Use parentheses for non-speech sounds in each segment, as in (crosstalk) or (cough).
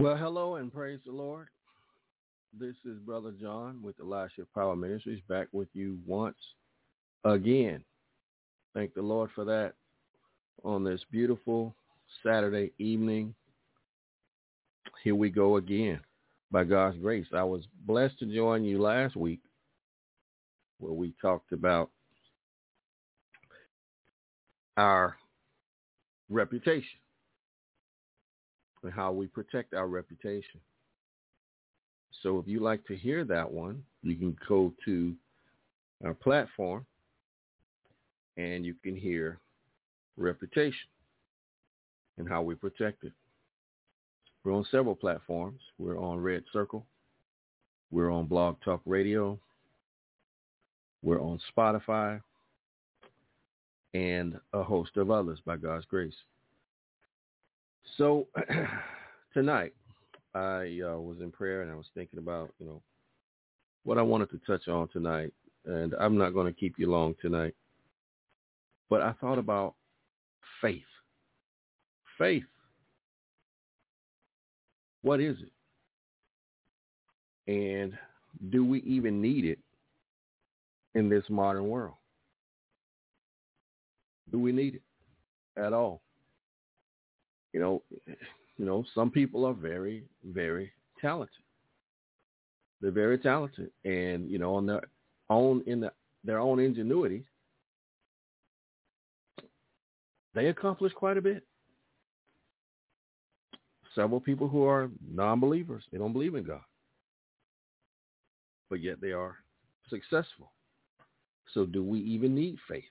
Well, hello and praise the Lord. This is Brother Jon with Elisha Power Ministries back with you once again. Thank the Lord for that on this beautiful Saturday evening. Here we go again by God's grace. I was blessed to join you last week where we talked about our reputation and how we protect our reputation. So if you like to hear that one, you can go to our platform and you can hear reputation and how we protect it. We're on several platforms. We're on Red Circle. We're on Blog Talk Radio. We're on Spotify and a host of others by God's grace. So (clears throat) tonight, I uh, was in prayer and I was thinking about, you know, what I wanted to touch on tonight. And I'm not going to keep you long tonight. But I thought about faith. Faith. What is it? And do we even need it in this modern world? Do we need it at all? You know, you know, some people are very, very talented. They're very talented, and you know, on their own in the, their own ingenuity, they accomplish quite a bit. Several people who are non-believers, they don't believe in God, but yet they are successful. So, do we even need faith?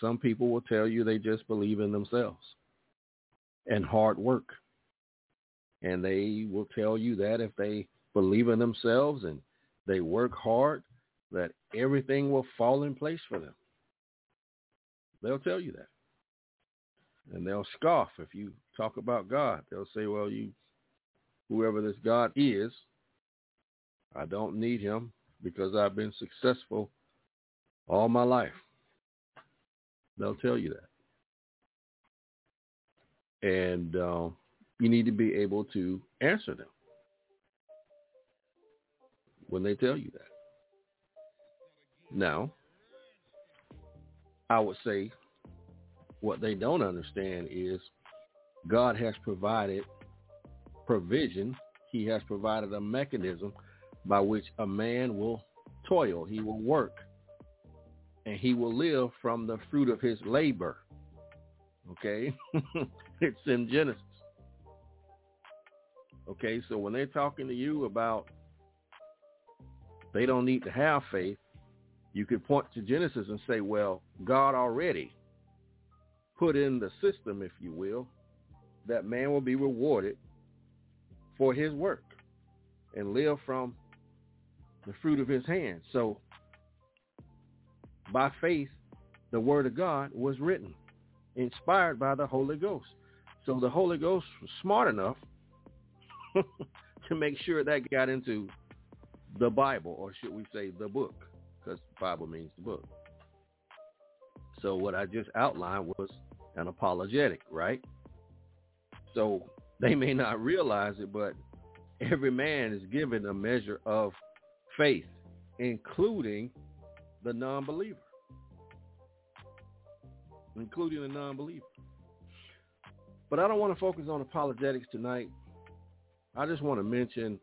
Some people will tell you they just believe in themselves and hard work. And they will tell you that if they believe in themselves and they work hard, that everything will fall in place for them. They'll tell you that. And they'll scoff if you talk about God. They'll say, well, you, whoever this God is, I don't need him because I've been successful all my life. They'll tell you that. And uh, you need to be able to answer them when they tell you that. Now, I would say what they don't understand is God has provided provision. He has provided a mechanism by which a man will toil. He will work and he will live from the fruit of his labor. Okay? (laughs) it's in Genesis. Okay, so when they're talking to you about they don't need to have faith, you could point to Genesis and say, well, God already put in the system, if you will, that man will be rewarded for his work and live from the fruit of his hands. So by faith, the word of God was written, inspired by the Holy Ghost. So the Holy Ghost was smart enough (laughs) to make sure that got into the Bible, or should we say the book, because Bible means the book. So what I just outlined was an apologetic, right? So they may not realize it, but every man is given a measure of faith, including the non-believer, including the non-believer. But I don't want to focus on apologetics tonight. I just want to mention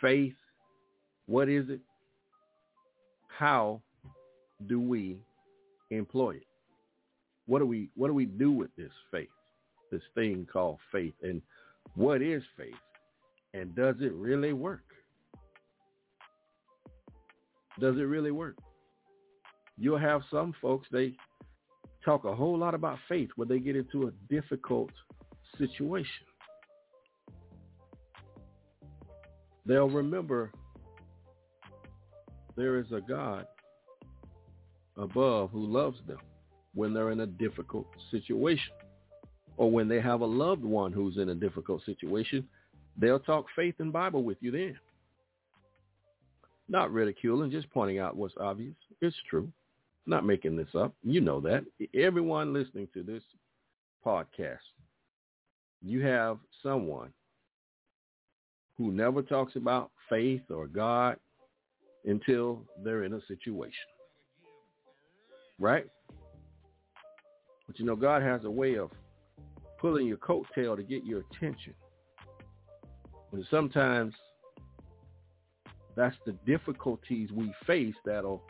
faith. What is it? How do we employ it? What do we what do we do with this faith? This thing called faith. And what is faith? And does it really work? Does it really work? you'll have some folks, they talk a whole lot about faith when they get into a difficult situation. They'll remember there is a God above who loves them when they're in a difficult situation or when they have a loved one who's in a difficult situation. They'll talk faith and Bible with you then. Not ridiculing, just pointing out what's obvious. It's true. Not making this up. You know that. Everyone listening to this podcast, you have someone who never talks about faith or God until they're in a situation. Right? But you know, God has a way of pulling your coattail to get your attention. And sometimes that's the difficulties we face that'll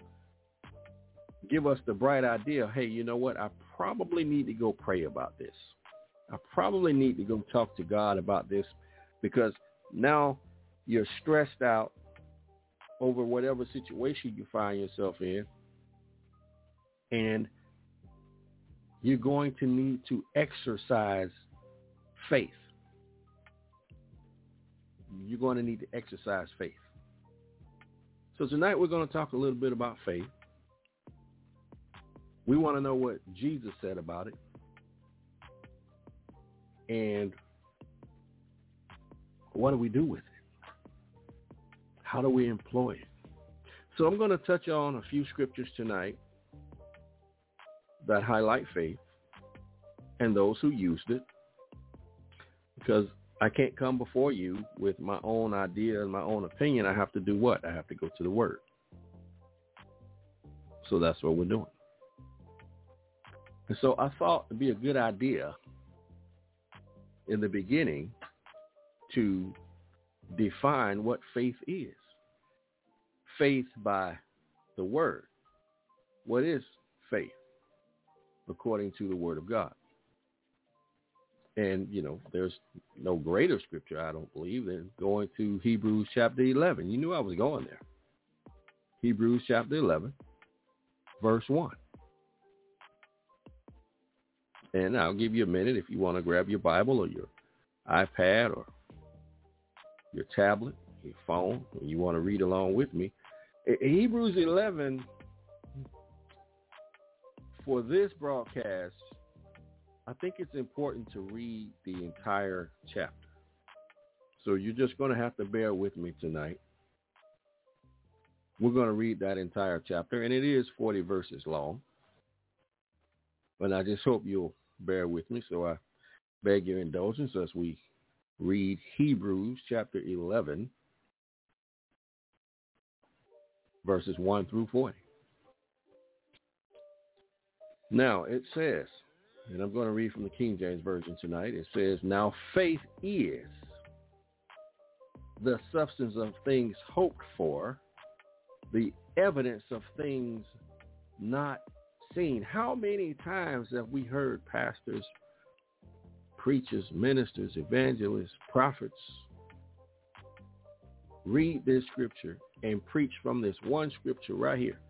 give us the bright idea, hey, you know what? I probably need to go pray about this. I probably need to go talk to God about this because now you're stressed out over whatever situation you find yourself in. And you're going to need to exercise faith. You're going to need to exercise faith. So tonight we're going to talk a little bit about faith. We want to know what Jesus said about it. And what do we do with it? How do we employ it? So I'm going to touch on a few scriptures tonight that highlight faith and those who used it because I can't come before you with my own idea and my own opinion. I have to do what? I have to go to the Word. So that's what we're doing. And so I thought it'd be a good idea in the beginning to define what faith is. Faith by the Word. What is faith according to the Word of God? And, you know, there's no greater scripture, I don't believe, than going to Hebrews chapter 11. You knew I was going there. Hebrews chapter 11, verse 1. And I'll give you a minute if you want to grab your Bible or your iPad or your tablet, your phone, and you want to read along with me. Hebrews 11, for this broadcast, I think it's important to read the entire chapter. So you're just going to have to bear with me tonight. We're going to read that entire chapter, and it is 40 verses long. But I just hope you'll bear with me. So I beg your indulgence as we read Hebrews chapter 11, verses 1 through 40. Now it says, and I'm going to read from the King James Version tonight. It says, Now faith is the substance of things hoped for, the evidence of things not seen. How many times have we heard pastors, preachers, ministers, evangelists, prophets read this scripture and preach from this one scripture right here,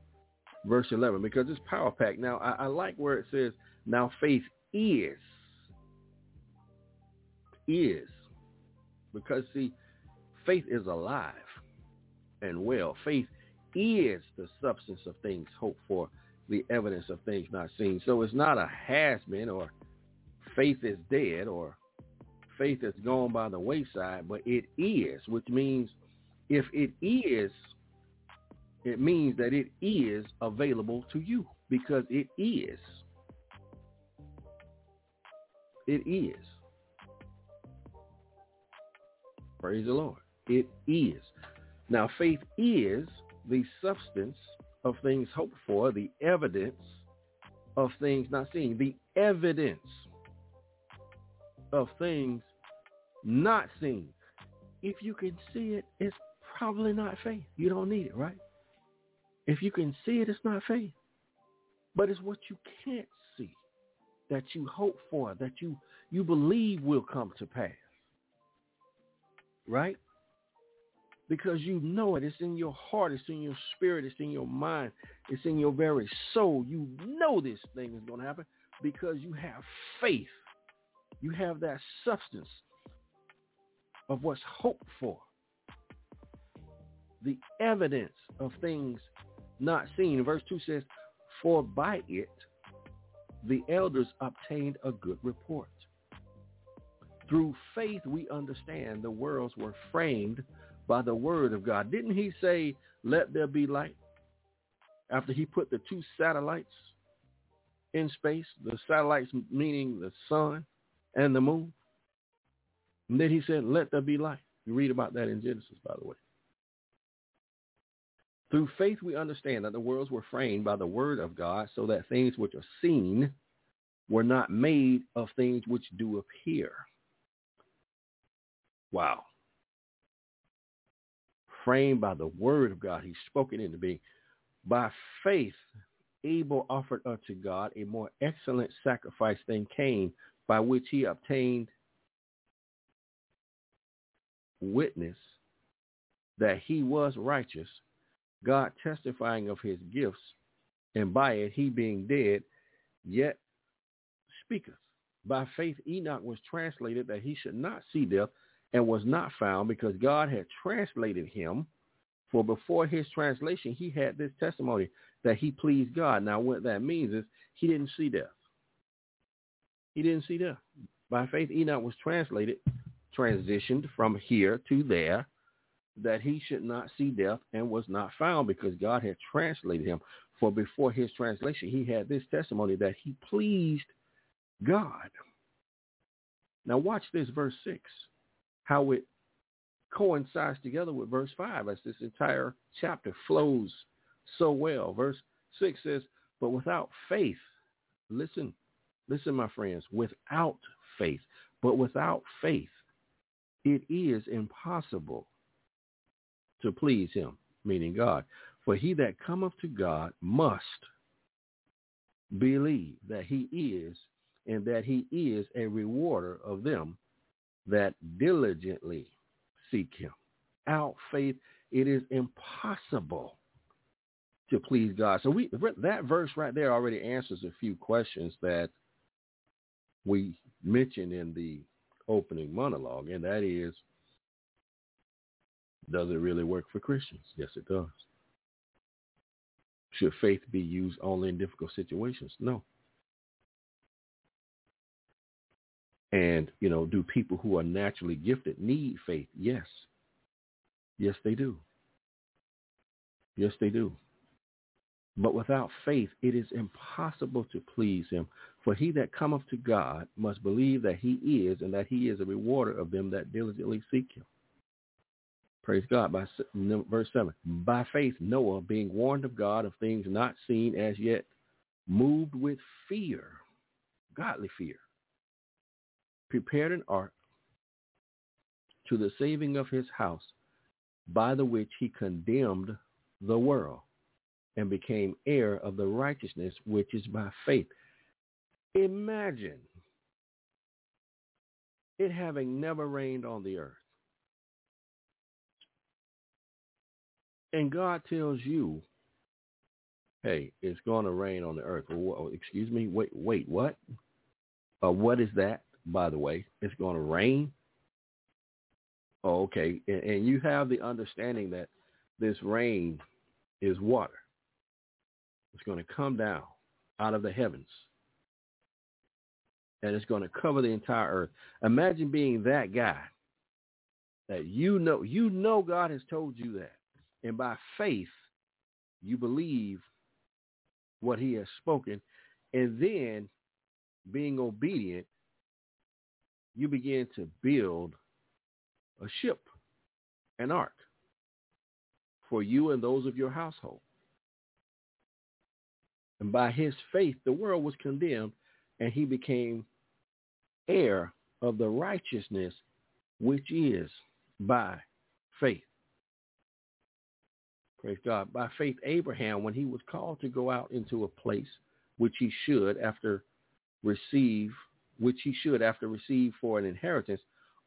verse 11, because it's power packed. Now, I, I like where it says, now faith is. Is. Because see, faith is alive and well. Faith is the substance of things hoped for, the evidence of things not seen. So it's not a has-been or faith is dead or faith is gone by the wayside, but it is, which means if it is, it means that it is available to you because it is. It is. Praise the Lord. It is. Now, faith is the substance of things hoped for, the evidence of things not seen, the evidence of things not seen. If you can see it, it's probably not faith. You don't need it, right? If you can see it, it's not faith. But it's what you can't that you hope for, that you, you believe will come to pass. Right? because you know it. It's in your heart. It's in your spirit. It's in your mind. It's in your very soul. You know this thing is going to happen because you have faith. You have that substance of what's hoped for. The evidence of things not seen. Verse 2 says, For by it the elders obtained a good report. Through faith we understand the worlds were framed by the word of God. Didn't he say, let there be light? After he put the two satellites in space, the satellites meaning the sun and the moon. And then he said, let there be light. You read about that in Genesis, by the way. Through faith we understand that the worlds were framed by the word of God so that things which are seen were not made of things which do appear. Wow. Framed by the word of God, he's spoken into being. By faith, Abel offered unto God a more excellent sacrifice than Cain, by which he obtained witness that he was righteous, God testifying of his gifts, and by it he being dead, yet speaketh. By faith Enoch was translated that he should not see death and was not found because God had translated him. For before his translation, he had this testimony that he pleased God. Now what that means is he didn't see death. He didn't see death. By faith, Enoch was translated, transitioned from here to there, that he should not see death and was not found because God had translated him. For before his translation, he had this testimony that he pleased God. Now watch this verse 6, how it coincides together with verse 5 as this entire chapter flows so well. Verse 6 says, but without faith, listen, listen, my friends, without faith, but without faith, it is impossible to please him, meaning God. For he that cometh to God must believe that he is and that he is a rewarder of them that diligently seek him. Out faith, it is impossible to please God. So we that verse right there already answers a few questions that we mentioned in the opening monologue, and that is, does it really work for Christians? Yes, it does. Should faith be used only in difficult situations? No. And, you know, do people who are naturally gifted need faith? Yes. Yes, they do. Yes, they do. But without faith, it is impossible to please him. For he that cometh to God must believe that he is and that he is a rewarder of them that diligently seek him. Praise God. By verse 7, by faith Noah, being warned of God of things not seen as yet, moved with fear, godly fear, prepared an ark to the saving of his house, by the which he condemned the world and became heir of the righteousness which is by faith. Imagine it having never rained on the earth. And God tells you, hey, it's going to rain on the earth. Excuse me, wait, wait, what? Uh, what is that, by the way? It's going to rain? Oh, okay. And, and you have the understanding that this rain is water. It's going to come down out of the heavens. And it's going to cover the entire earth. Imagine being that guy that you know, you know God has told you that. And by faith, you believe what he has spoken. And then being obedient, you begin to build a ship, an ark for you and those of your household. And by his faith, the world was condemned and he became heir of the righteousness which is by faith. Praise God. By faith, Abraham, when he was called to go out into a place which he should after receive, which he should after receive for an inheritance,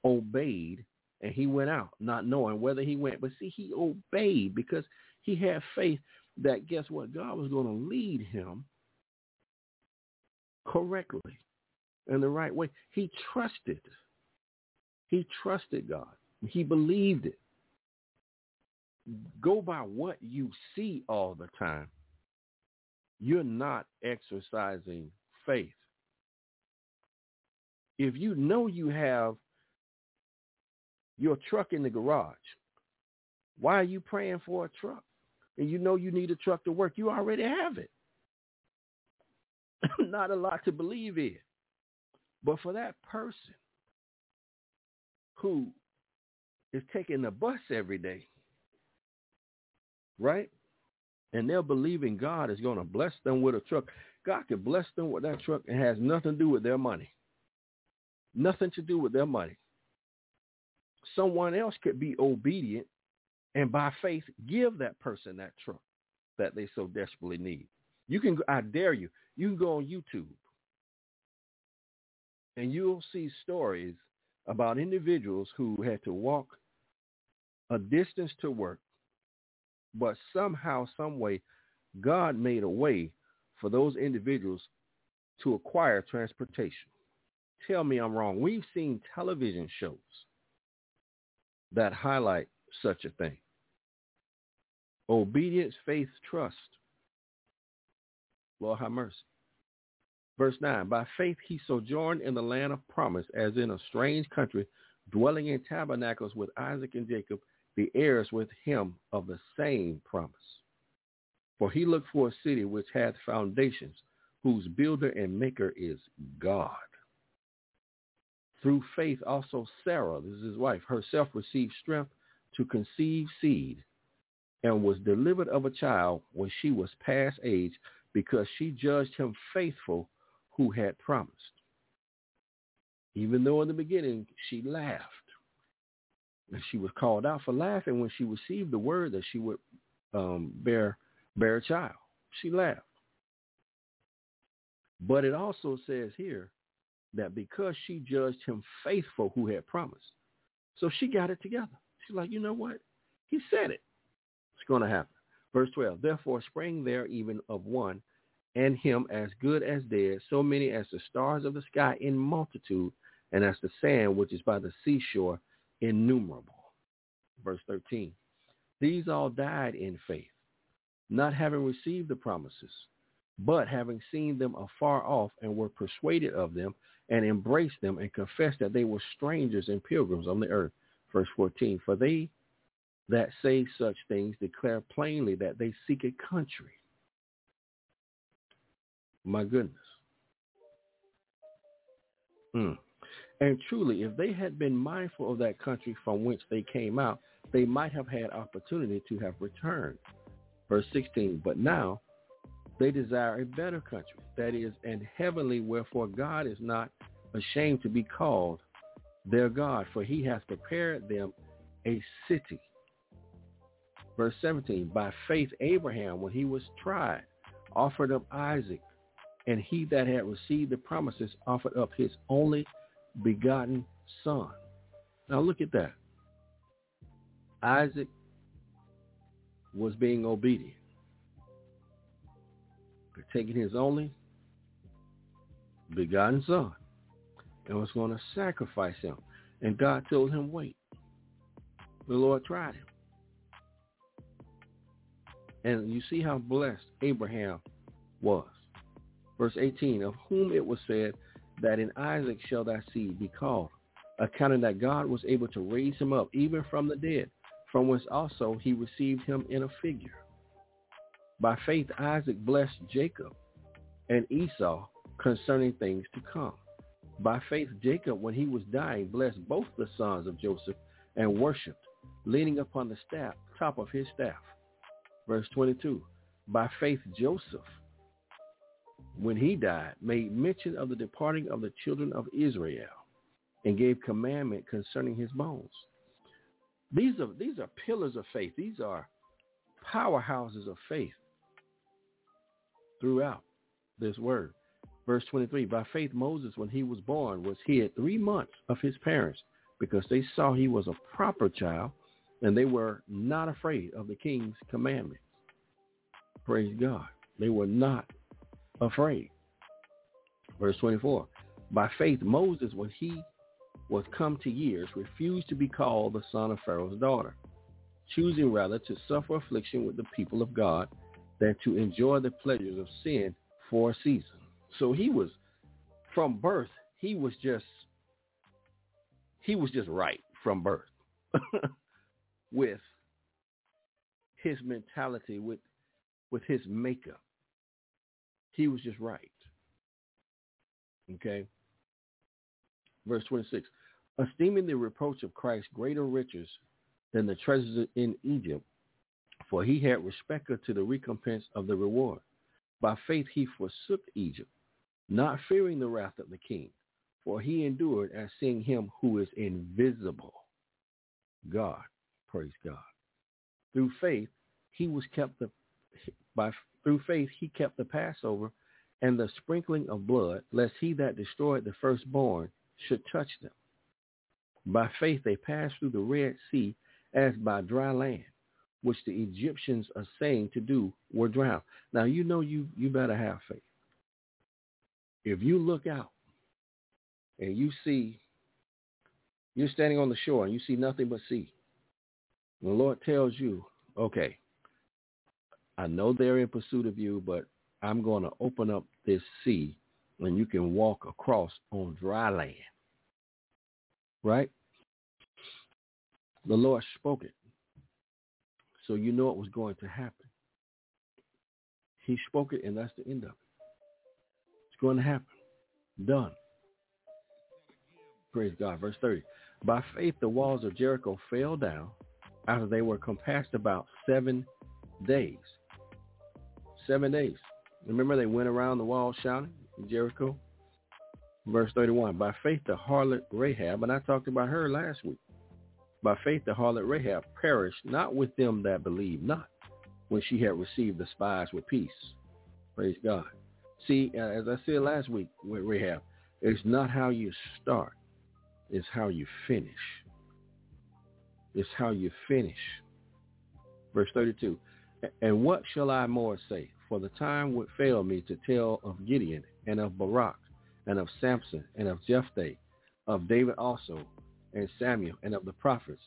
obeyed And he went out, not knowing whether he went. But see, he obeyed because he had faith that guess what? God was going to lead him correctly in the right way. He trusted. He trusted God. He believed it. Go by what you see all the time. You're not exercising faith. If you know you have your truck in the garage, why are you praying for a truck? And you know you need a truck to work. You already have it. (laughs) not a lot to believe in. But for that person who is taking the bus every day, right? And they're believing God is going to bless them with a truck. God can bless them with that truck It has nothing to do with their money. Nothing to do with their money. Someone else could be obedient and by faith give that person that truck that they so desperately need. You can, I dare you, you can go on YouTube and you'll see stories about individuals who had to walk a distance to work, but somehow, some way, God made a way for those individuals to acquire transportation. Tell me I'm wrong. We've seen television shows that highlight such a thing. Obedience, faith, trust. Lord have mercy. Verse 9, by faith he sojourned in the land of promise as in a strange country, dwelling in tabernacles with Isaac and Jacob, the heirs with him of the same promise. For he looked for a city which hath foundations, whose builder and maker is God. Through faith also Sarah, this is his wife, herself received strength to conceive seed and was delivered of a child when she was past age because she judged him faithful who had promised. Even though in the beginning she laughed. And she was called out for laughing when she received the word that she would um, bear, bear a child. She laughed. But it also says here that because she judged him faithful who had promised. So she got it together. She's like, you know what? He said it. It's going to happen. Verse 12, therefore sprang there even of one and him as good as dead, so many as the stars of the sky in multitude, and as the sand which is by the seashore innumerable. Verse 13, these all died in faith, not having received the promises, but having seen them afar off and were persuaded of them and embraced them and confessed that they were strangers and pilgrims on the earth. Verse 14, for they that say such things declare plainly that they seek a country. My goodness. Mm. And truly, if they had been mindful of that country from which they came out, they might have had opportunity to have returned. Verse 16, but now they desire a better country, that is, an heavenly, wherefore God is not ashamed to be called their God, for he has prepared them a city. Verse 17, by faith Abraham, when he was tried, offered up Isaac, and he that had received the promises offered up his only begotten son. Now look at that. Isaac was being obedient They're taking his only begotten son and was going to sacrifice him. And God told him, wait. The Lord tried him. And you see how blessed Abraham was. Verse 18, of whom it was said that in Isaac shall thy seed be called, accounting that God was able to raise him up even from the dead, from whence also he received him in a figure. By faith, Isaac blessed Jacob and Esau concerning things to come. By faith, Jacob, when he was dying, blessed both the sons of Joseph and worshipped, leaning upon the staff, top of his staff. Verse 22, by faith, Joseph, when he died, made mention of the departing of the children of Israel and gave commandment concerning his bones. These are, these are pillars of faith. These are powerhouses of faith throughout this word. Verse 23, by faith Moses, when he was born, was hid three months of his parents because they saw he was a proper child and they were not afraid of the king's commandments. Praise God. They were not afraid. Verse 24. By faith, Moses, when he was come to years, refused to be called the son of Pharaoh's daughter, choosing rather to suffer affliction with the people of God than to enjoy the pleasures of sin for a season. So he was, from birth, he was just, he was just right from birth (laughs) with his mentality, with, with his makeup. He was just right. Okay. Verse 26. Esteeming the reproach of Christ greater riches than the treasures in Egypt, for he had respect to the recompense of the reward. By faith he forsook Egypt, not fearing the wrath of the king, for he endured as seeing him who is invisible. God, praise God. Through faith, he was kept the by through faith he kept the Passover and the sprinkling of blood, lest he that destroyed the firstborn should touch them. By faith they passed through the Red Sea as by dry land, which the Egyptians are saying to do were drowned. Now you know you, you better have faith. If you look out and you see, you're standing on the shore and you see nothing but sea, the Lord tells you, okay, I know they're in pursuit of you, but I'm going to open up this sea and you can walk across on dry land. Right? The Lord spoke it. So you know it was going to happen. He spoke it and that's the end of it. It's going to happen. Done. Praise God. Verse 30. By faith the walls of Jericho fell down after they were compassed about seven days. Seven days. Remember they went around the wall shouting in Jericho? Verse 31. By faith the harlot Rahab, and I talked about her last week. By faith the harlot Rahab perished not with them that believed not, when she had received the spies with peace. Praise God. See, uh, as I said last week with Rahab, it's not how you start, it's how you finish. It's how you finish. Verse 32. And what shall I more say? For the time would fail me to tell of Gideon and of Barak and of Samson and of Jephthah, of David also, and Samuel and of the prophets,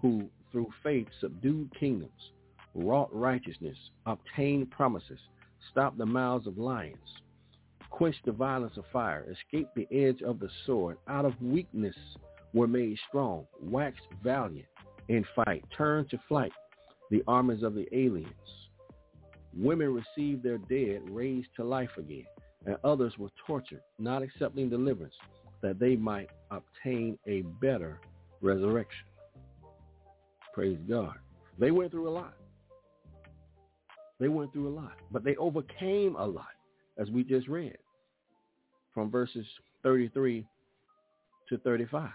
who through faith subdued kingdoms, wrought righteousness, obtained promises, stopped the mouths of lions, quenched the violence of fire, escaped the edge of the sword, out of weakness were made strong, waxed valiant in fight, turned to flight the armies of the aliens. Women received their dead raised to life again, and others were tortured, not accepting deliverance, that they might obtain a better resurrection. Praise God. They went through a lot. They went through a lot, but they overcame a lot, as we just read from verses 33 to 35.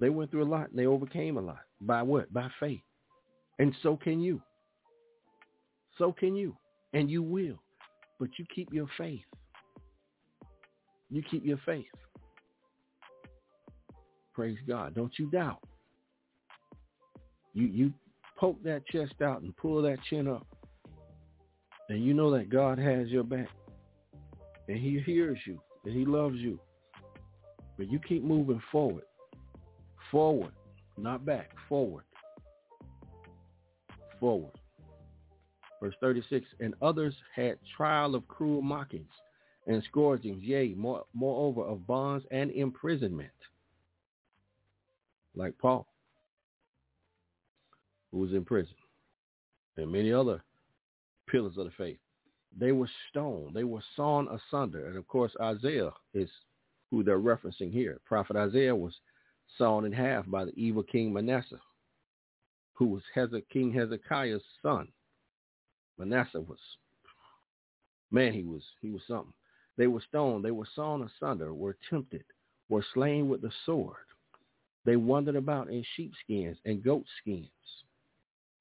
They went through a lot and they overcame a lot. By what? By faith. And so can you. So can you. And you will. But you keep your faith. You keep your faith. Praise God. Don't you doubt. You you poke that chest out and pull that chin up. And you know that God has your back. And he hears you. And he loves you. But you keep moving forward. Forward. Not back. Forward. Forward. Verse 36, and others had trial of cruel mockings and scourgings, yea, more, moreover of bonds and imprisonment, like Paul, who was in prison, and many other pillars of the faith. They were stoned. They were sawn asunder. And of course, Isaiah is who they're referencing here. Prophet Isaiah was sawn in half by the evil king Manasseh, who was King Hezekiah's son. Manasseh was, man, he was, he was something. They were stoned. They were sawn asunder, were tempted, were slain with the sword. They wandered about in sheepskins and goatskins,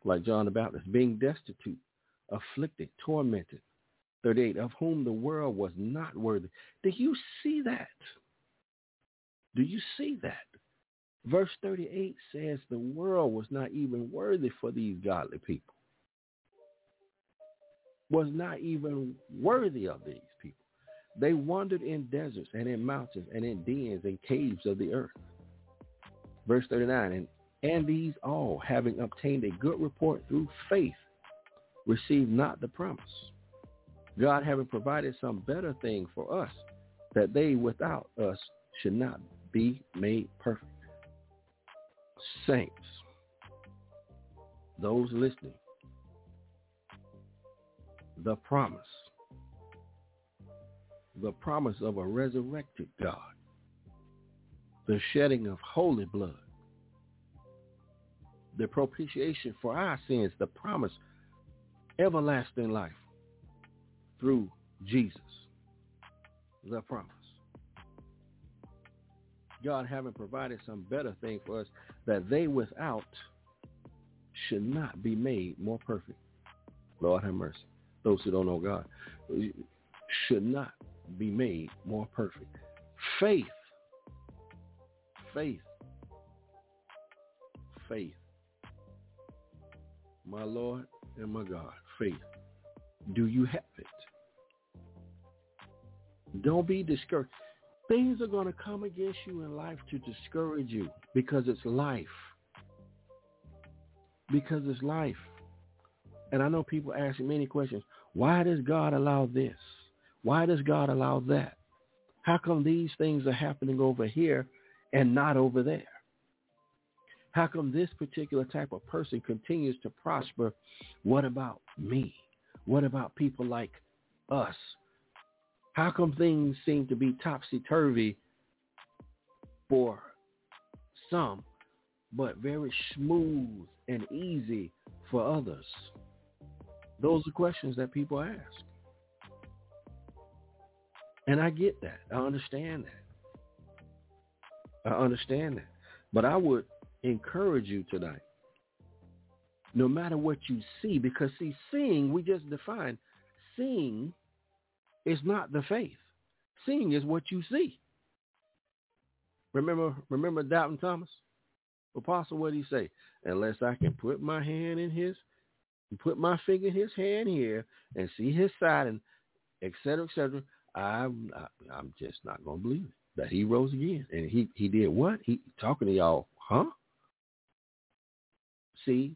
like John the Baptist, being destitute, afflicted, tormented. 38, of whom the world was not worthy. Do you see that? Do you see that? Verse 38 says the world was not even worthy for these godly people. Was not even worthy of these people. They wandered in deserts and in mountains and in dens and caves of the earth. Verse 39, and, and these all, having obtained a good report through faith, received not the promise. God having provided some better thing for us, that they without us should not be made perfect. Saints, those listening, the promise, the promise of a resurrected God, the shedding of holy blood, the propitiation for our sins, the promise, everlasting life through Jesus, the promise. God having provided some better thing for us that they without should not be made more perfect. Lord have mercy. Those who don't know God should not be made more perfect. Faith. Faith. Faith. My Lord and my God. Faith. Do you have it? Don't be discouraged. Things are going to come against you in life to discourage you because it's life. Because it's life. And I know people ask many questions. Why does God allow this? Why does God allow that? How come these things are happening over here and not over there? How come this particular type of person continues to prosper? What about me? What about people like us how come things seem to be topsy-turvy for some, but very smooth and easy for others? Those are questions that people ask. And I get that. I understand that. I understand that. But I would encourage you tonight, no matter what you see, because see, seeing, we just defined, seeing is not the faith. Seeing is what you see. Remember, remember Doubting Thomas? Apostle, what did he say? Unless I can put my hand in his, put my finger in his hand here and see his side and et cetera, et cetera, I'm, I'm just not going to believe it that he rose again. And he, he did what? He talking to y'all, huh? See,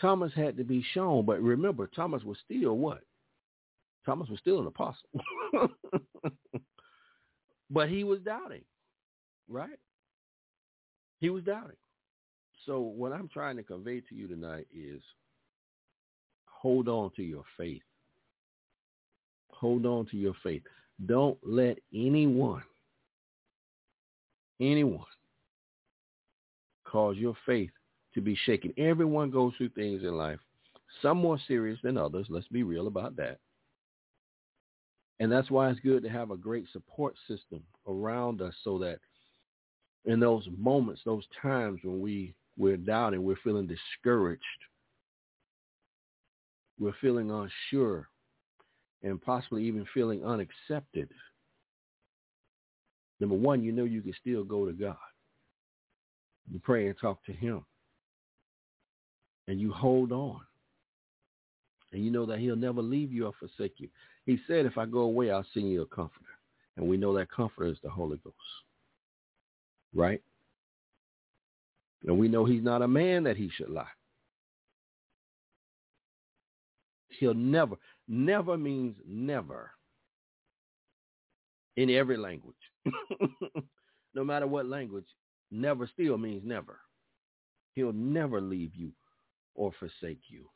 Thomas had to be shown, but remember, Thomas was still what? Thomas was still an apostle. (laughs) but he was doubting, right? He was doubting. So what I'm trying to convey to you tonight is hold on to your faith. Hold on to your faith. Don't let anyone, anyone cause your faith to be shaken. Everyone goes through things in life, some more serious than others. Let's be real about that. And that's why it's good to have a great support system around us so that in those moments, those times when we, we're doubting, we're feeling discouraged, we're feeling unsure, and possibly even feeling unaccepted. Number one, you know you can still go to God. You pray and talk to him. And you hold on. And you know that he'll never leave you or forsake you. He said, if I go away, I'll send you a comforter. And we know that comforter is the Holy Ghost. Right? And we know he's not a man that he should lie. He'll never, never means never in every language. (laughs) no matter what language, never still means never. He'll never leave you or forsake you.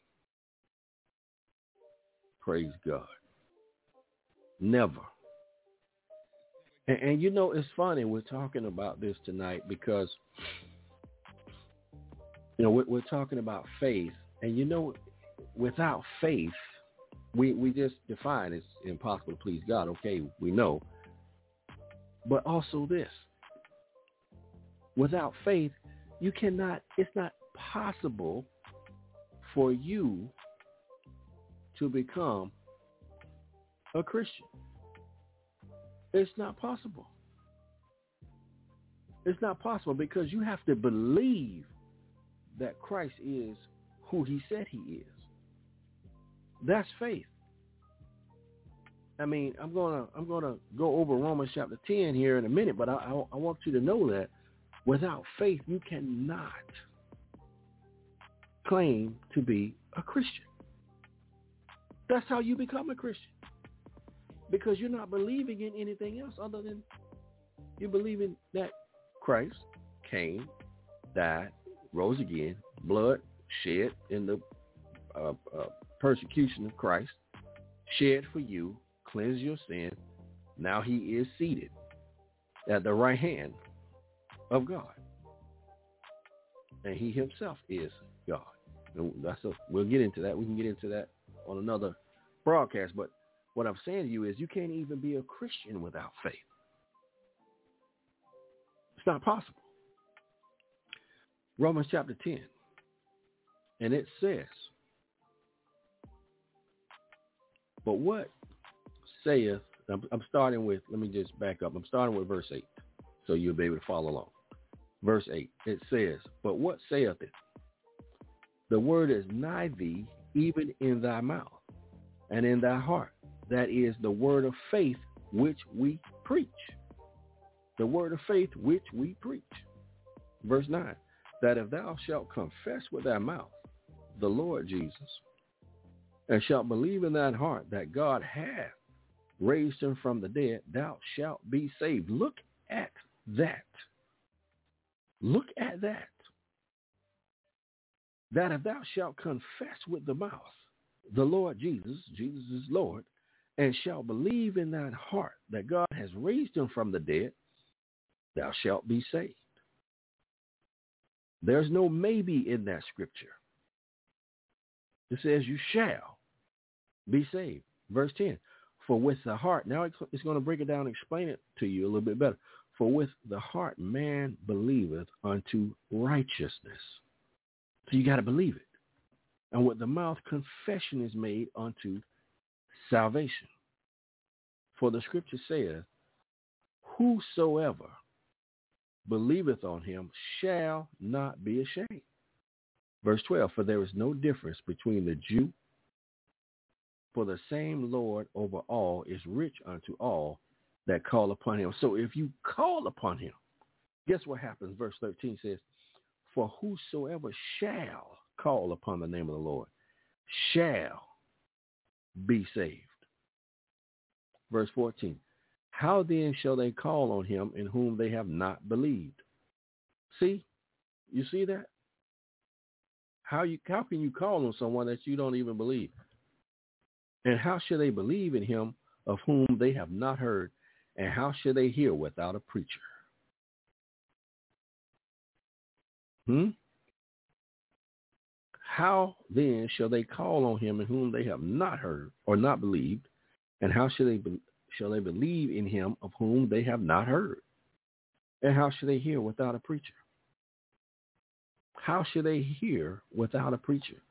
Praise God. Never. And, and, you know, it's funny we're talking about this tonight because, you know, we're, we're talking about faith. And, you know, without faith, we, we just define it's impossible to please God. Okay, we know. But also this. Without faith, you cannot, it's not possible for you to become a Christian. It's not possible. It's not possible because you have to believe that Christ is who he said he is. That's faith. I mean, I'm gonna I'm gonna go over Romans chapter 10 here in a minute, but I, I, I want you to know that without faith, you cannot claim to be a Christian. That's how you become a Christian. Because you're not believing in anything else other than you believe in that Christ came, died, rose again, blood shed in the uh, uh, persecution of Christ, shed for you, cleanse your sin. Now he is seated at the right hand of God. And he himself is God. And that's a, we'll get into that. We can get into that on another broadcast. But what I'm saying to you is you can't even be a Christian without faith. It's not possible. Romans chapter 10. And it says, But what saith, I'm, I'm starting with, let me just back up. I'm starting with verse 8 so you'll be able to follow along. Verse 8, it says, But what saith it? The word is nigh thee, even in thy mouth and in thy heart. That is the word of faith which we preach. The word of faith which we preach. Verse 9, that if thou shalt confess with thy mouth the Lord Jesus, and shalt believe in thine heart that God hath raised him from the dead, thou shalt be saved. Look at that. Look at that that if thou shalt confess with the mouth the Lord Jesus, Jesus is Lord, and shalt believe in thine heart that God has raised him from the dead, thou shalt be saved. There's no maybe in that scripture. It says you shall be saved. Verse 10, for with the heart, now it's going to break it down and explain it to you a little bit better. For with the heart man believeth unto righteousness so you got to believe it. And with the mouth, confession is made unto salvation. For the scripture saith, whosoever believeth on him shall not be ashamed. Verse 12, for there is no difference between the Jew, for the same Lord over all is rich unto all that call upon him. So if you call upon him, guess what happens? Verse 13 says, for whosoever shall call upon the name of the Lord shall be saved. Verse 14. How then shall they call on him in whom they have not believed? See? You see that? How you how can you call on someone that you don't even believe? And how shall they believe in him of whom they have not heard? And how shall they hear without a preacher? Hmm? How then shall they call on him in whom they have not heard or not believed? And how shall they be, shall they believe in him of whom they have not heard? And how shall they hear without a preacher? How shall they hear without a preacher?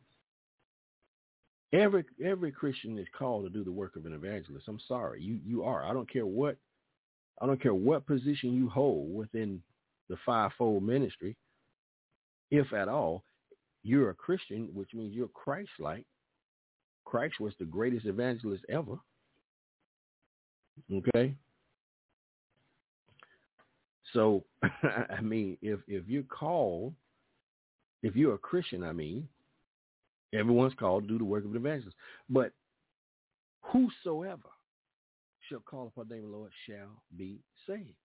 Every every Christian is called to do the work of an evangelist. I'm sorry, you you are. I don't care what I don't care what position you hold within the fivefold ministry if at all, you're a Christian, which means you're Christ-like. Christ was the greatest evangelist ever. Okay? So, (laughs) I mean, if if you're called, if you're a Christian, I mean, everyone's called to do the work of an evangelist. But whosoever shall call upon the name of the Lord shall be saved.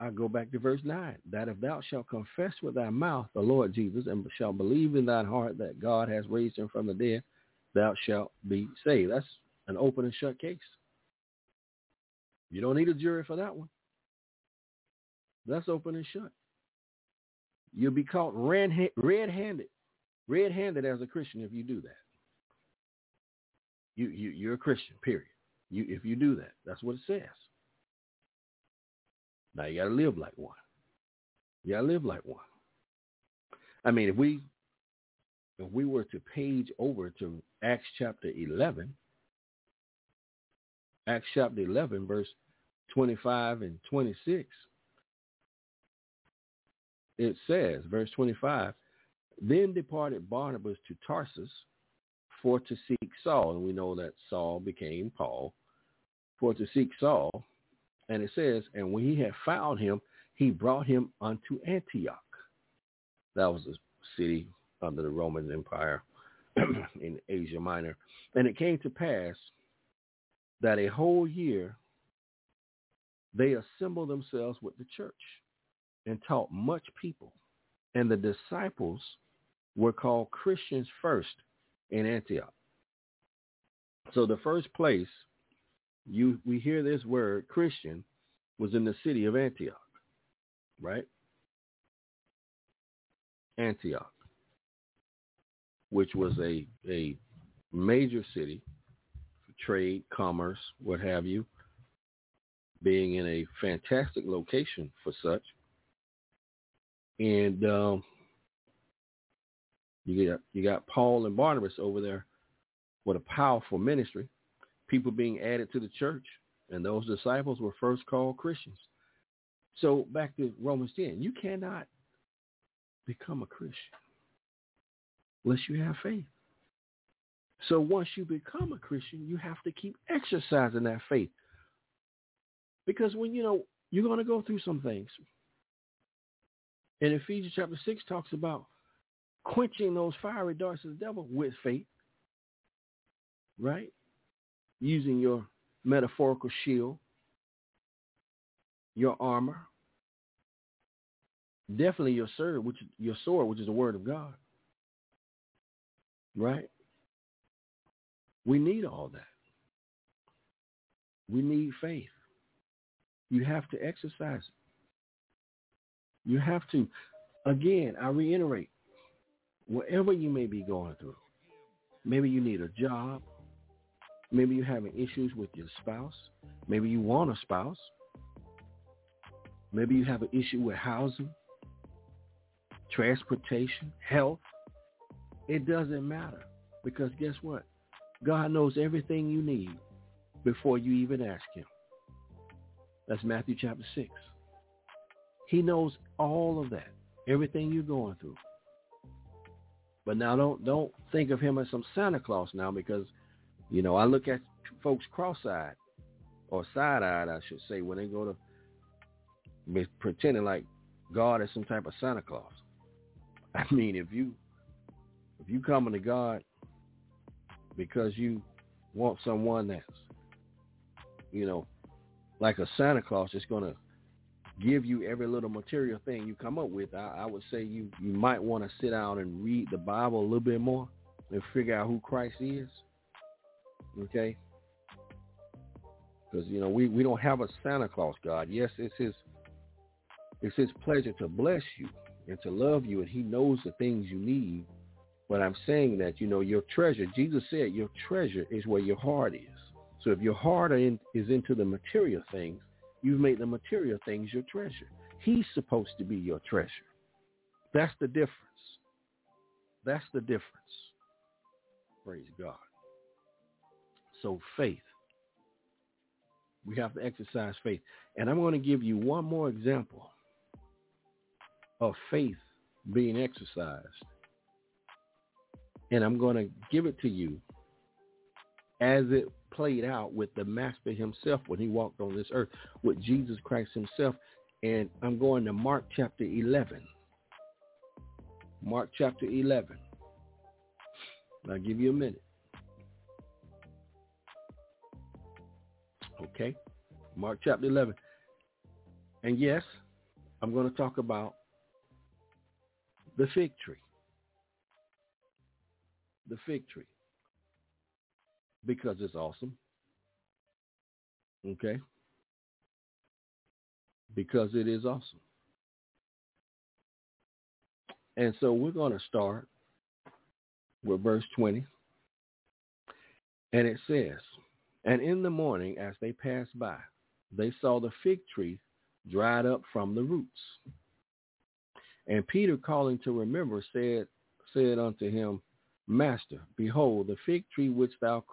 I go back to verse 9, that if thou shalt confess with thy mouth the Lord Jesus and shalt believe in thine heart that God has raised him from the dead, thou shalt be saved. That's an open and shut case. You don't need a jury for that one. That's open and shut. You'll be caught red-handed, red-handed as a Christian if you do that. You, you, you're a Christian, period. You, if you do that, that's what it says. Now you got to live like one. You got to live like one. I mean, if we if we were to page over to Acts chapter 11, Acts chapter 11, verse 25 and 26, it says, verse 25, then departed Barnabas to Tarsus for to seek Saul. And we know that Saul became Paul for to seek Saul. And it says, and when he had found him, he brought him unto Antioch. That was a city under the Roman Empire (clears throat) in Asia Minor. And it came to pass that a whole year they assembled themselves with the church and taught much people. And the disciples were called Christians first in Antioch. So the first place you we hear this word Christian was in the city of Antioch, right? Antioch, which was a a major city for trade, commerce, what have you, being in a fantastic location for such. And um, you got you got Paul and Barnabas over there with a powerful ministry, people being added to the church, and those disciples were first called Christians. So back to Romans 10, you cannot become a Christian unless you have faith. So once you become a Christian, you have to keep exercising that faith. Because when you know you're going to go through some things. And Ephesians chapter 6 talks about quenching those fiery darts of the devil with faith, right? Using your metaphorical shield, your armor, definitely your sword, which your sword, which is the word of God, right? We need all that. We need faith. You have to exercise it. You have to, again, I reiterate, whatever you may be going through. Maybe you need a job. Maybe you're having issues with your spouse. Maybe you want a spouse. Maybe you have an issue with housing, transportation, health. It doesn't matter because guess what? God knows everything you need before you even ask him. That's Matthew chapter 6. He knows all of that, everything you're going through. But now don't don't think of him as some Santa Claus now because, you know, I look at folks cross-eyed or side-eyed, I should say, when they go to pretending like God is some type of Santa Claus. (laughs) I mean, if you if you coming to God because you want someone that's, you know, like a Santa Claus that's going to give you every little material thing you come up with, I, I would say you, you might want to sit down and read the Bible a little bit more and figure out who Christ is. Okay? Because, you know, we, we don't have a Santa Claus God. Yes, it's his, it's his pleasure to bless you and to love you, and he knows the things you need. But I'm saying that, you know, your treasure, Jesus said your treasure is where your heart is. So if your heart in, is into the material things, You've made the material things your treasure. He's supposed to be your treasure. That's the difference. That's the difference. Praise God. So faith. We have to exercise faith. And I'm going to give you one more example of faith being exercised. And I'm going to give it to you as it played out with the master himself when he walked on this earth with Jesus Christ himself. And I'm going to Mark chapter 11. Mark chapter 11. I'll give you a minute. Okay. Mark chapter 11. And yes, I'm going to talk about the fig tree. The fig tree because it's awesome. Okay? Because it is awesome. And so we're going to start with verse 20. And it says, And in the morning as they passed by, they saw the fig tree dried up from the roots. And Peter calling to remember said, said unto him, Master, behold, the fig tree which thou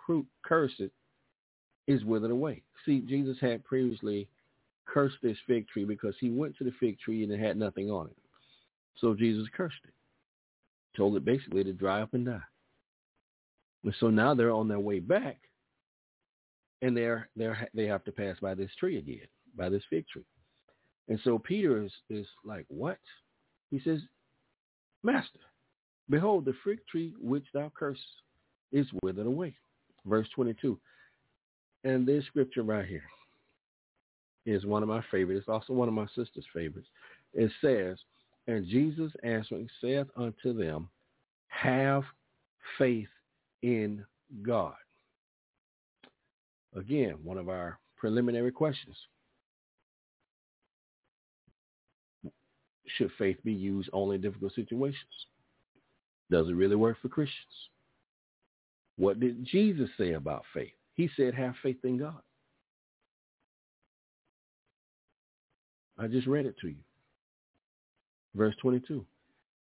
cursed is withered away. See, Jesus had previously cursed this fig tree because he went to the fig tree and it had nothing on it. So Jesus cursed it. Told it basically to dry up and die. And so now they're on their way back and they're they're they have to pass by this tree again, by this fig tree. And so Peter is, is like, What? He says, Master, behold the fig tree which thou cursed is withered away. Verse twenty two. And this scripture right here is one of my favorites. It's also one of my sister's favorites. It says, And Jesus answering saith unto them, Have faith in God. Again, one of our preliminary questions. Should faith be used only in difficult situations? Does it really work for Christians? What did Jesus say about faith? He said, have faith in God. I just read it to you. Verse 22.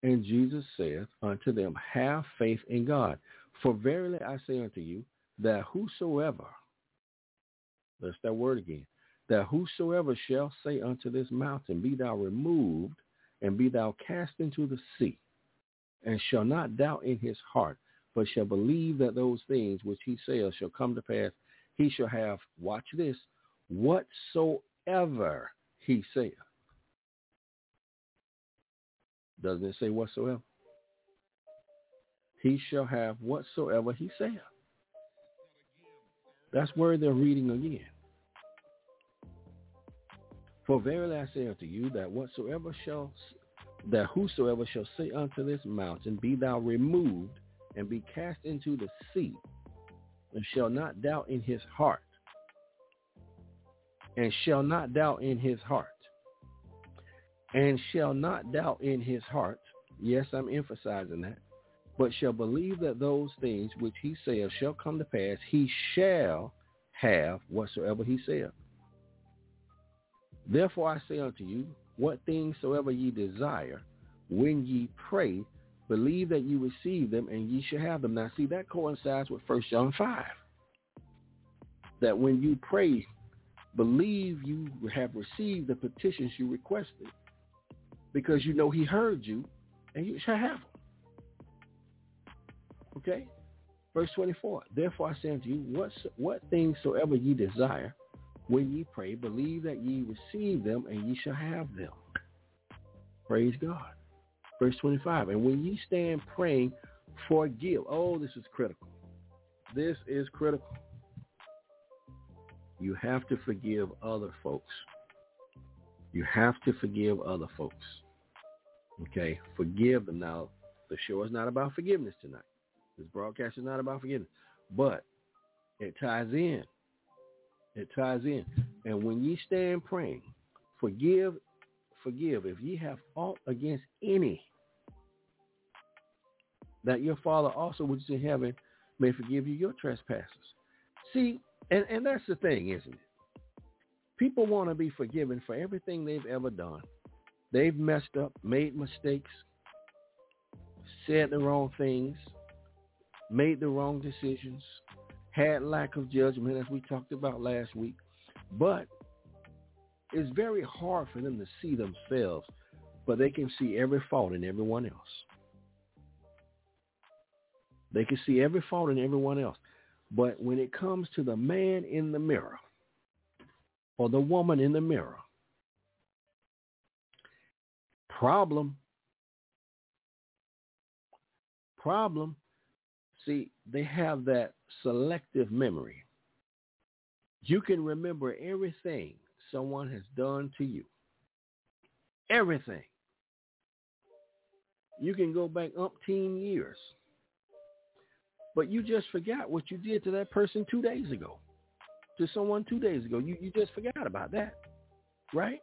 And Jesus saith unto them, have faith in God. For verily I say unto you, that whosoever, that's that word again, that whosoever shall say unto this mountain, be thou removed, and be thou cast into the sea, and shall not doubt in his heart, but shall believe that those things which he saith shall come to pass, he shall have, watch this, whatsoever he saith. Doesn't it say whatsoever? He shall have whatsoever he saith. That's where they're reading again. For verily I say unto you that whatsoever shall that whosoever shall say unto this mountain, Be thou removed and be cast into the sea, and shall not doubt in his heart, and shall not doubt in his heart, and shall not doubt in his heart. Yes, I'm emphasizing that. But shall believe that those things which he saith shall come to pass, he shall have whatsoever he saith. Therefore I say unto you, what things soever ye desire, when ye pray, believe that ye receive them, and ye shall have them. Now, see, that coincides with First John 5. That when you pray, believe you have received the petitions you requested, because you know he heard you, and you shall have them. Okay? Verse 24, Therefore I say unto you, what, what things soever ye desire, when ye pray, believe that ye receive them, and ye shall have them. Praise God. Verse 25, and when ye stand praying, forgive. Oh, this is critical. This is critical. You have to forgive other folks. You have to forgive other folks. Okay? Forgive them. Now, the show is not about forgiveness tonight. This broadcast is not about forgiveness. But it ties in. It ties in. And when ye stand praying, forgive, forgive. If ye have aught against any, that your Father also which is in heaven may forgive you your trespasses. See, and, and that's the thing, isn't it? People want to be forgiven for everything they've ever done. They've messed up, made mistakes, said the wrong things, made the wrong decisions, had lack of judgment, as we talked about last week. But it's very hard for them to see themselves, but they can see every fault in everyone else. They can see every fault in everyone else. But when it comes to the man in the mirror or the woman in the mirror, problem, problem, see, they have that selective memory. You can remember everything someone has done to you. Everything. You can go back umpteen years but you just forgot what you did to that person two days ago, to someone two days ago. You, you just forgot about that, right?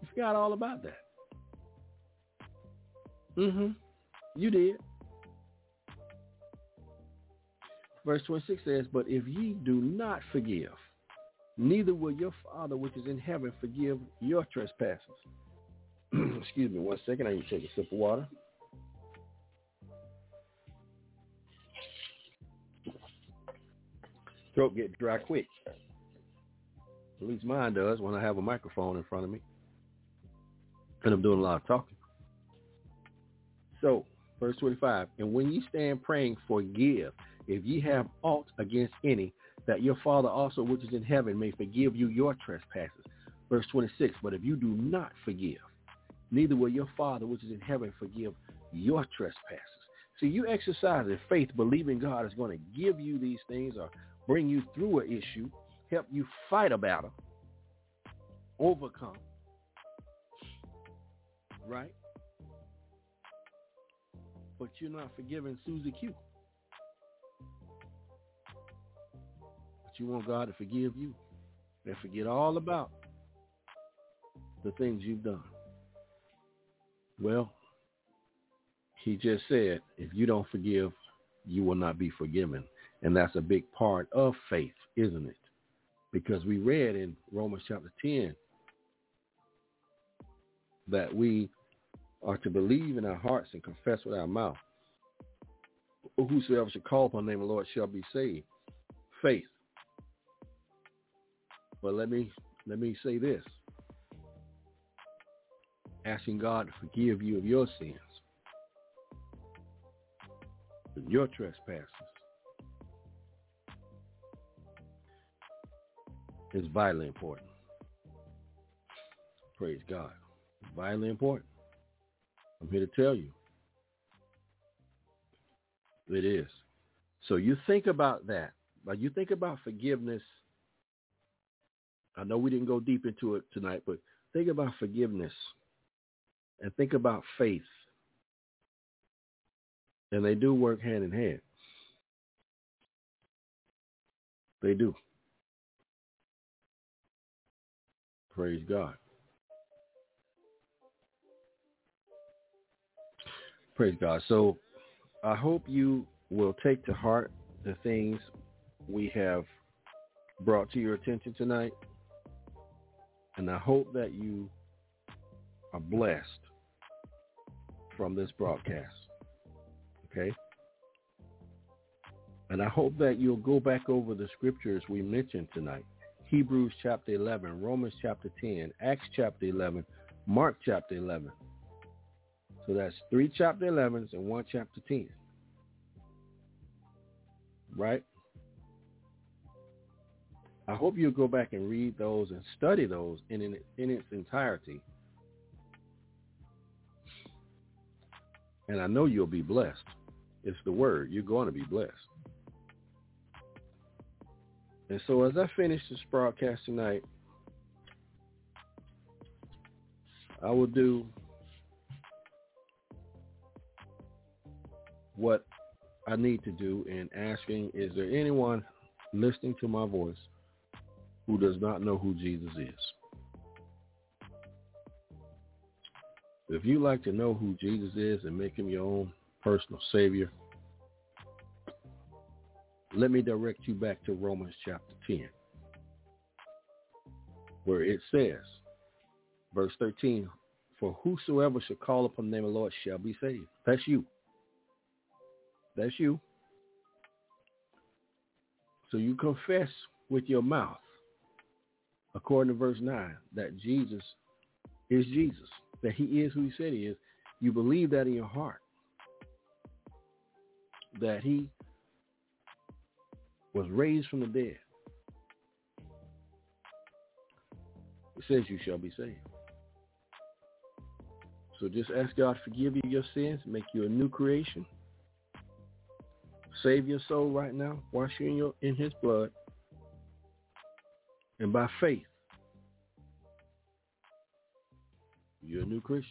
You forgot all about that. Mm-hmm. You did. Verse 26 says, But if ye do not forgive, neither will your Father which is in heaven forgive your trespasses. (clears throat) Excuse me one second. I need to take a sip of water. throat get dry quick. At least mine does when I have a microphone in front of me. And I'm doing a lot of talking. So, verse 25, and when ye stand praying, forgive, if ye have aught against any, that your Father also which is in heaven may forgive you your trespasses. Verse 26, but if you do not forgive, neither will your Father which is in heaven forgive your trespasses. See, you exercise in faith, believing God is going to give you these things or bring you through an issue, help you fight a battle, overcome, right? But you're not forgiving Susie Q. you want God to forgive you and forget all about the things you've done. Well, he just said, if you don't forgive, you will not be forgiven. And that's a big part of faith, isn't it? Because we read in Romans chapter 10 that we are to believe in our hearts and confess with our mouth. Whosoever shall call upon the name of the Lord shall be saved. Faith. But let me let me say this. Asking God to forgive you of your sins, your trespasses, is vitally important. Praise God. Vitally important. I'm here to tell you. It is. So you think about that. But you think about forgiveness. I know we didn't go deep into it tonight, but think about forgiveness and think about faith. And they do work hand in hand. They do. Praise God. Praise God. So I hope you will take to heart the things we have brought to your attention tonight. And I hope that you are blessed from this broadcast. Okay? And I hope that you'll go back over the scriptures we mentioned tonight. Hebrews chapter 11, Romans chapter 10, Acts chapter 11, Mark chapter 11. So that's three chapter 11s and one chapter 10. Right? I hope you'll go back and read those and study those in, in, in its entirety. And I know you'll be blessed. It's the word. You're going to be blessed. And so as I finish this broadcast tonight, I will do what I need to do in asking, is there anyone listening to my voice who does not know who Jesus is? If you like to know who Jesus is and make him your own personal savior, let me direct you back to Romans chapter 10, where it says, verse 13, for whosoever shall call upon the name of the Lord shall be saved. That's you. That's you. So you confess with your mouth, according to verse 9, that Jesus is Jesus, that he is who he said he is. You believe that in your heart, that he was raised from the dead. It says you shall be saved. So just ask God to forgive you your sins, make you a new creation. Save your soul right now. Wash you in, your, in his blood. And by faith, you're a new Christian.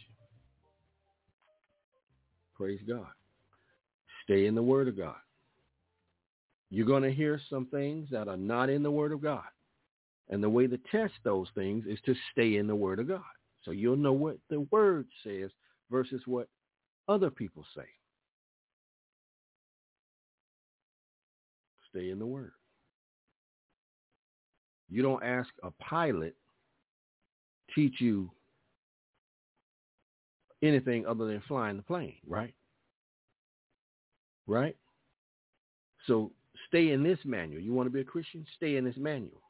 Praise God. Stay in the Word of God. You're going to hear some things that are not in the Word of God. And the way to test those things is to stay in the Word of God. So you'll know what the Word says versus what other people say. Stay in the Word. You don't ask a pilot teach you anything other than flying the plane, right? Right? So stay in this manual. You want to be a Christian? Stay in this manual.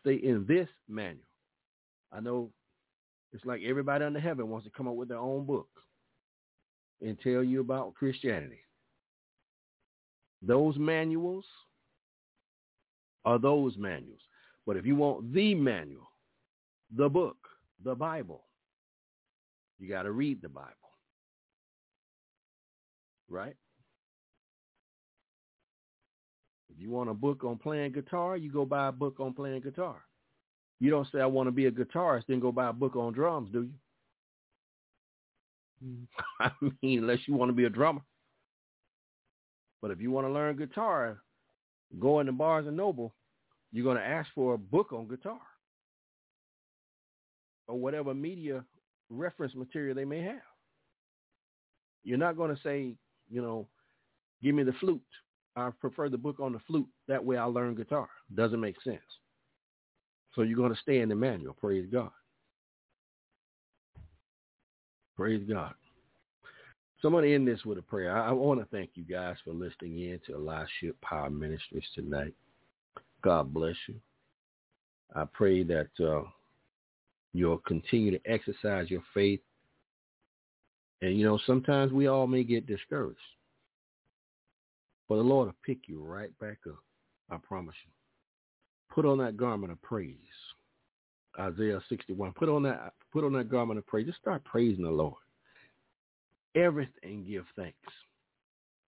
Stay in this manual. I know It's like everybody under heaven wants to come up with their own book and tell you about Christianity. Those manuals are those manuals. But if you want the manual, the book, the Bible, you got to read the Bible. Right? If you want a book on playing guitar, you go buy a book on playing guitar. You don't say, I want to be a guitarist, then go buy a book on drums, do you? Mm-hmm. (laughs) I mean, unless you want to be a drummer. But if you want to learn guitar, go into Barnes and Noble, you're going to ask for a book on guitar or whatever media reference material they may have. You're not going to say, you know, give me the flute. I prefer the book on the flute. That way I'll learn guitar. Doesn't make sense. So you're going to stay in the manual. Praise God. Praise God. So I'm going to end this with a prayer. I, I want to thank you guys for listening in to Elisha Power Ministries tonight. God bless you. I pray that uh, you'll continue to exercise your faith. And, you know, sometimes we all may get discouraged. But the Lord will pick you right back up. I promise you. Put on that garment of praise. Isaiah 61. Put on that put on that garment of praise. Just start praising the Lord. Everything give thanks.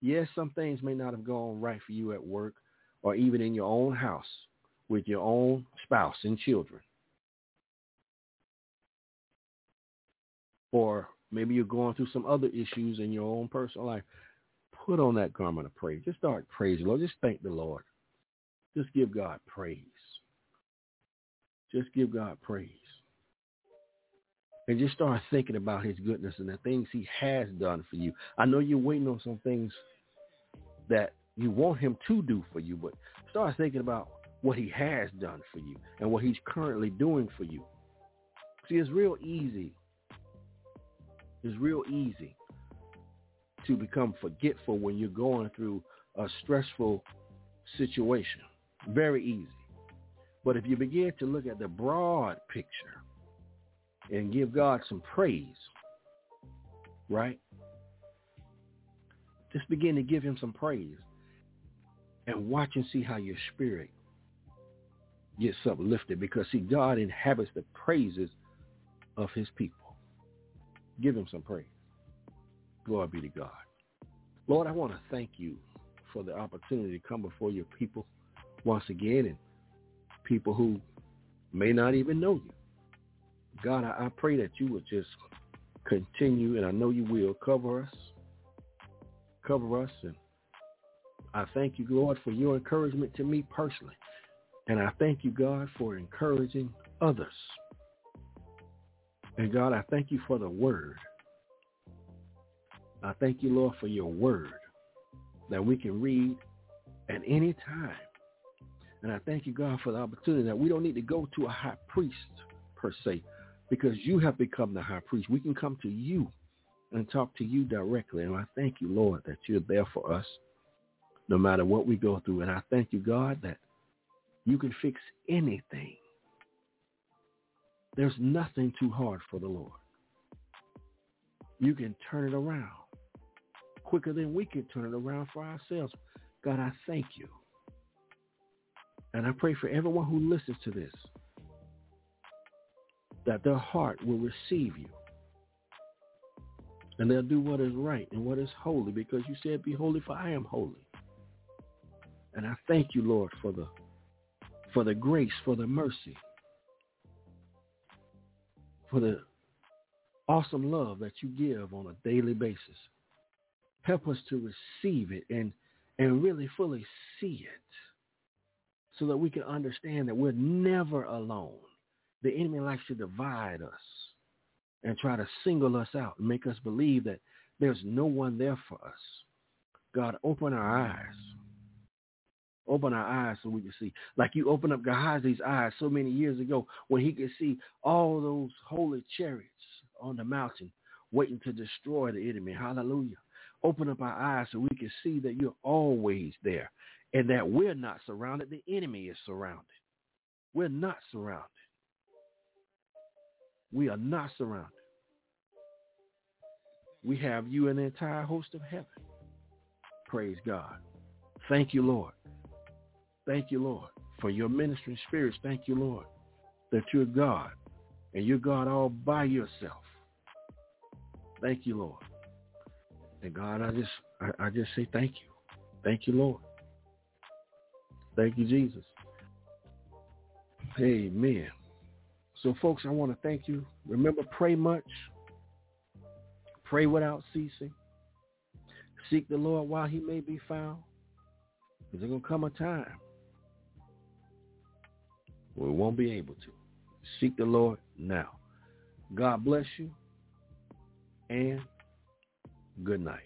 Yes, some things may not have gone right for you at work or even in your own house with your own spouse and children. Or maybe you're going through some other issues in your own personal life. Put on that garment of praise. Just start praising the Lord. Just thank the Lord. Just give God praise. Just give God praise. And just start (laughs) thinking about his goodness and the things he has done for you. I know you're waiting on some things that you want him to do for you, but start thinking about what he has done for you and what he's currently doing for you. See, it's real easy. It's real easy to become forgetful when you're going through a stressful situation. Very easy. But if you begin to look at the broad picture and give God some praise, right? Just begin to give him some praise and watch and see how your spirit gets uplifted because see, God inhabits the praises of his people. Give him some praise. Glory be to God. Lord, I want to thank you for the opportunity to come before your people once again and people who may not even know you. God, I, I pray that you would just continue, and I know you will, cover us, cover us. And I thank you, Lord, for your encouragement to me personally. And I thank you, God, for encouraging others. And God, I thank you for the word. I thank you, Lord, for your word that we can read at any time and I thank you, God, for the opportunity that we don't need to go to a high priest per se, because you have become the high priest. We can come to you and talk to you directly. And I thank you, Lord, that you're there for us no matter what we go through. And I thank you, God, that you can fix anything. There's nothing too hard for the Lord. You can turn it around quicker than we can turn it around for ourselves. God, I thank you. And I pray for everyone who listens to this that their heart will receive you. And they'll do what is right and what is holy because you said, be holy for I am holy. And I thank you, Lord, for the for the grace, for the mercy, for the awesome love that you give on a daily basis. Help us to receive it and, and really fully see it so that we can understand that we're never alone. The enemy likes to divide us and try to single us out and make us believe that there's no one there for us. God, open our eyes. Open our eyes so we can see. Like you opened up Gehazi's eyes so many years ago when he could see all those holy chariots on the mountain waiting to destroy the enemy. Hallelujah. Open up our eyes so we can see that you're always there and that we're not surrounded. The enemy is surrounded. We're not surrounded. We are not surrounded. We have you and the entire host of heaven. Praise God. Thank you, Lord. Thank you, Lord, for your ministering spirits. Thank you, Lord, that you're God and you're God all by yourself. Thank you, Lord. And God, I just I, I just say thank you. Thank you, Lord. Thank you, Jesus. Amen. So folks, I want to thank you. Remember, pray much. Pray without ceasing. Seek the Lord while he may be found. Because there's going to come a time where we won't be able to. Seek the Lord now. God bless you and good night.